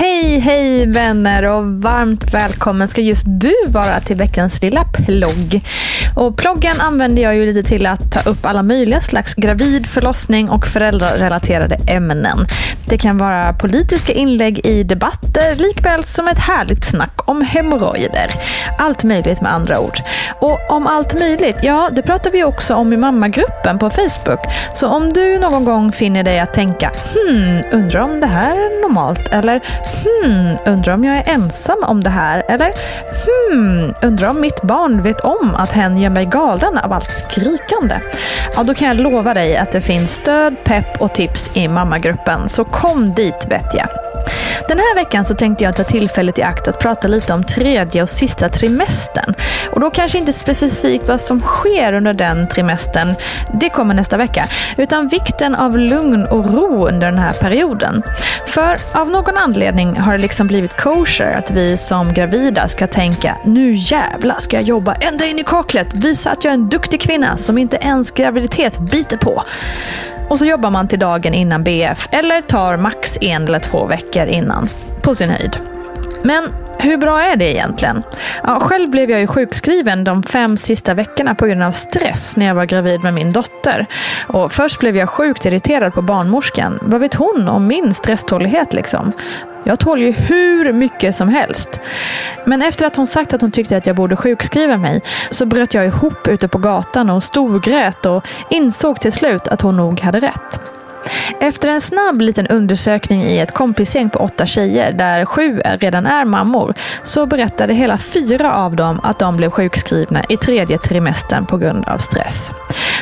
Hej, hej vänner och varmt välkommen ska just du vara till veckans lilla plogg. Och ploggen använder jag ju lite till att ta upp alla möjliga slags gravid, förlossning och föräldrarelaterade ämnen. Det kan vara politiska inlägg i debatter likväl som ett härligt snack om hemorrojder. Allt möjligt med andra ord. Och om allt möjligt, ja det pratar vi också om i mammagruppen på Facebook. Så om du någon gång finner dig att tänka hmm, undrar om det här är normalt eller hmm, undrar om jag är ensam om det här eller hmm, undrar om mitt barn vet om att hen gör mig galen av allt skrikande. Ja, då kan jag lova dig att det finns stöd, pepp och tips i mammagruppen. Så kom dit vet jag. Den här veckan så tänkte jag ta tillfället i akt att prata lite om tredje och sista trimestern. Och då kanske inte specifikt vad som sker under den trimestern, det kommer nästa vecka, utan vikten av lugn och ro under den här perioden. För av någon anledning har det liksom blivit kosher att vi som gravida ska tänka nu jävla ska jag jobba ända in i kaklet, visa att jag är en duktig kvinna som inte ens graviditet biter på. Och så jobbar man till dagen innan BF eller tar max en eller två veckor innan. På sin höjd. Men hur bra är det egentligen? Ja, själv blev jag ju sjukskriven de fem sista veckorna på grund av stress när jag var gravid med min dotter. Och först blev jag sjukt irriterad på barnmorskan. Vad vet hon om min stresstålighet liksom? Jag tål ju hur mycket som helst. Men efter att hon sagt att hon tyckte att jag borde sjukskriva mig så bröt jag ihop ute på gatan och storgrät och insåg till slut att hon nog hade rätt. Efter en snabb liten undersökning i ett kompisgäng på åtta tjejer, där sju redan är mammor, så berättade hela fyra av dem att de blev sjukskrivna i tredje trimestern på grund av stress.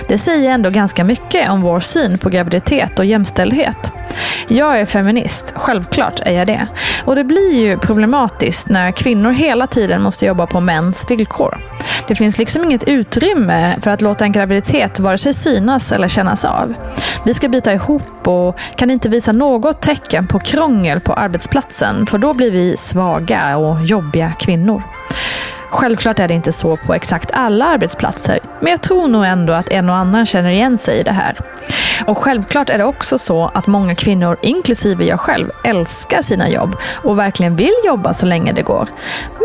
Det säger ändå ganska mycket om vår syn på graviditet och jämställdhet. Jag är feminist, självklart är jag det. Och det blir ju problematiskt när kvinnor hela tiden måste jobba på mäns villkor. Det finns liksom inget utrymme för att låta en graviditet vare sig synas eller kännas av. Vi ska bita ihop och kan inte visa något tecken på krångel på arbetsplatsen för då blir vi svaga och jobbiga kvinnor. Självklart är det inte så på exakt alla arbetsplatser, men jag tror nog ändå att en och annan känner igen sig i det här. Och självklart är det också så att många kvinnor, inklusive jag själv, älskar sina jobb och verkligen vill jobba så länge det går.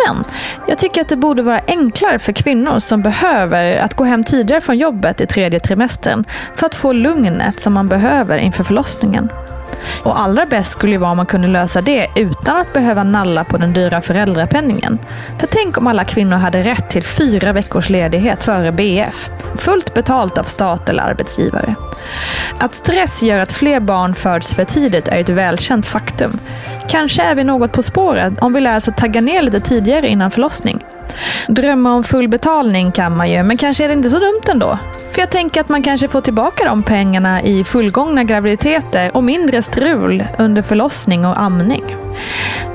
Men jag tycker att det borde vara enklare för kvinnor som behöver att gå hem tidigare från jobbet i tredje trimestern för att få lugnet som man behöver inför förlossningen. Och allra bäst skulle ju vara om man kunde lösa det utan att behöva nalla på den dyra föräldrapenningen. För tänk om alla kvinnor hade rätt till fyra veckors ledighet före BF. Fullt betalt av stat eller arbetsgivare. Att stress gör att fler barn föds för tidigt är ett välkänt faktum. Kanske är vi något på spåret om vi lär oss att tagga ner lite tidigare innan förlossning. Drömma om full betalning kan man ju, men kanske är det inte så dumt ändå. För jag tänker att man kanske får tillbaka de pengarna i fullgångna graviditeter och mindre strul under förlossning och amning.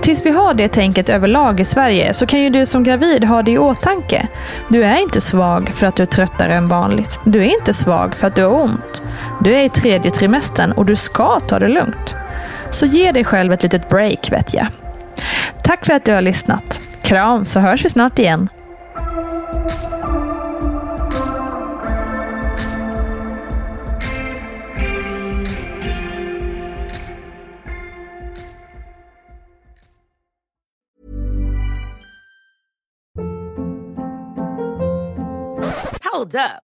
Tills vi har det tänket överlag i Sverige så kan ju du som gravid ha det i åtanke. Du är inte svag för att du är tröttare än vanligt. Du är inte svag för att du har ont. Du är i tredje trimestern och du ska ta det lugnt. Så ge dig själv ett litet break vet jag. Tack för att du har lyssnat. Kram så hörs vi snart igen. Hold up.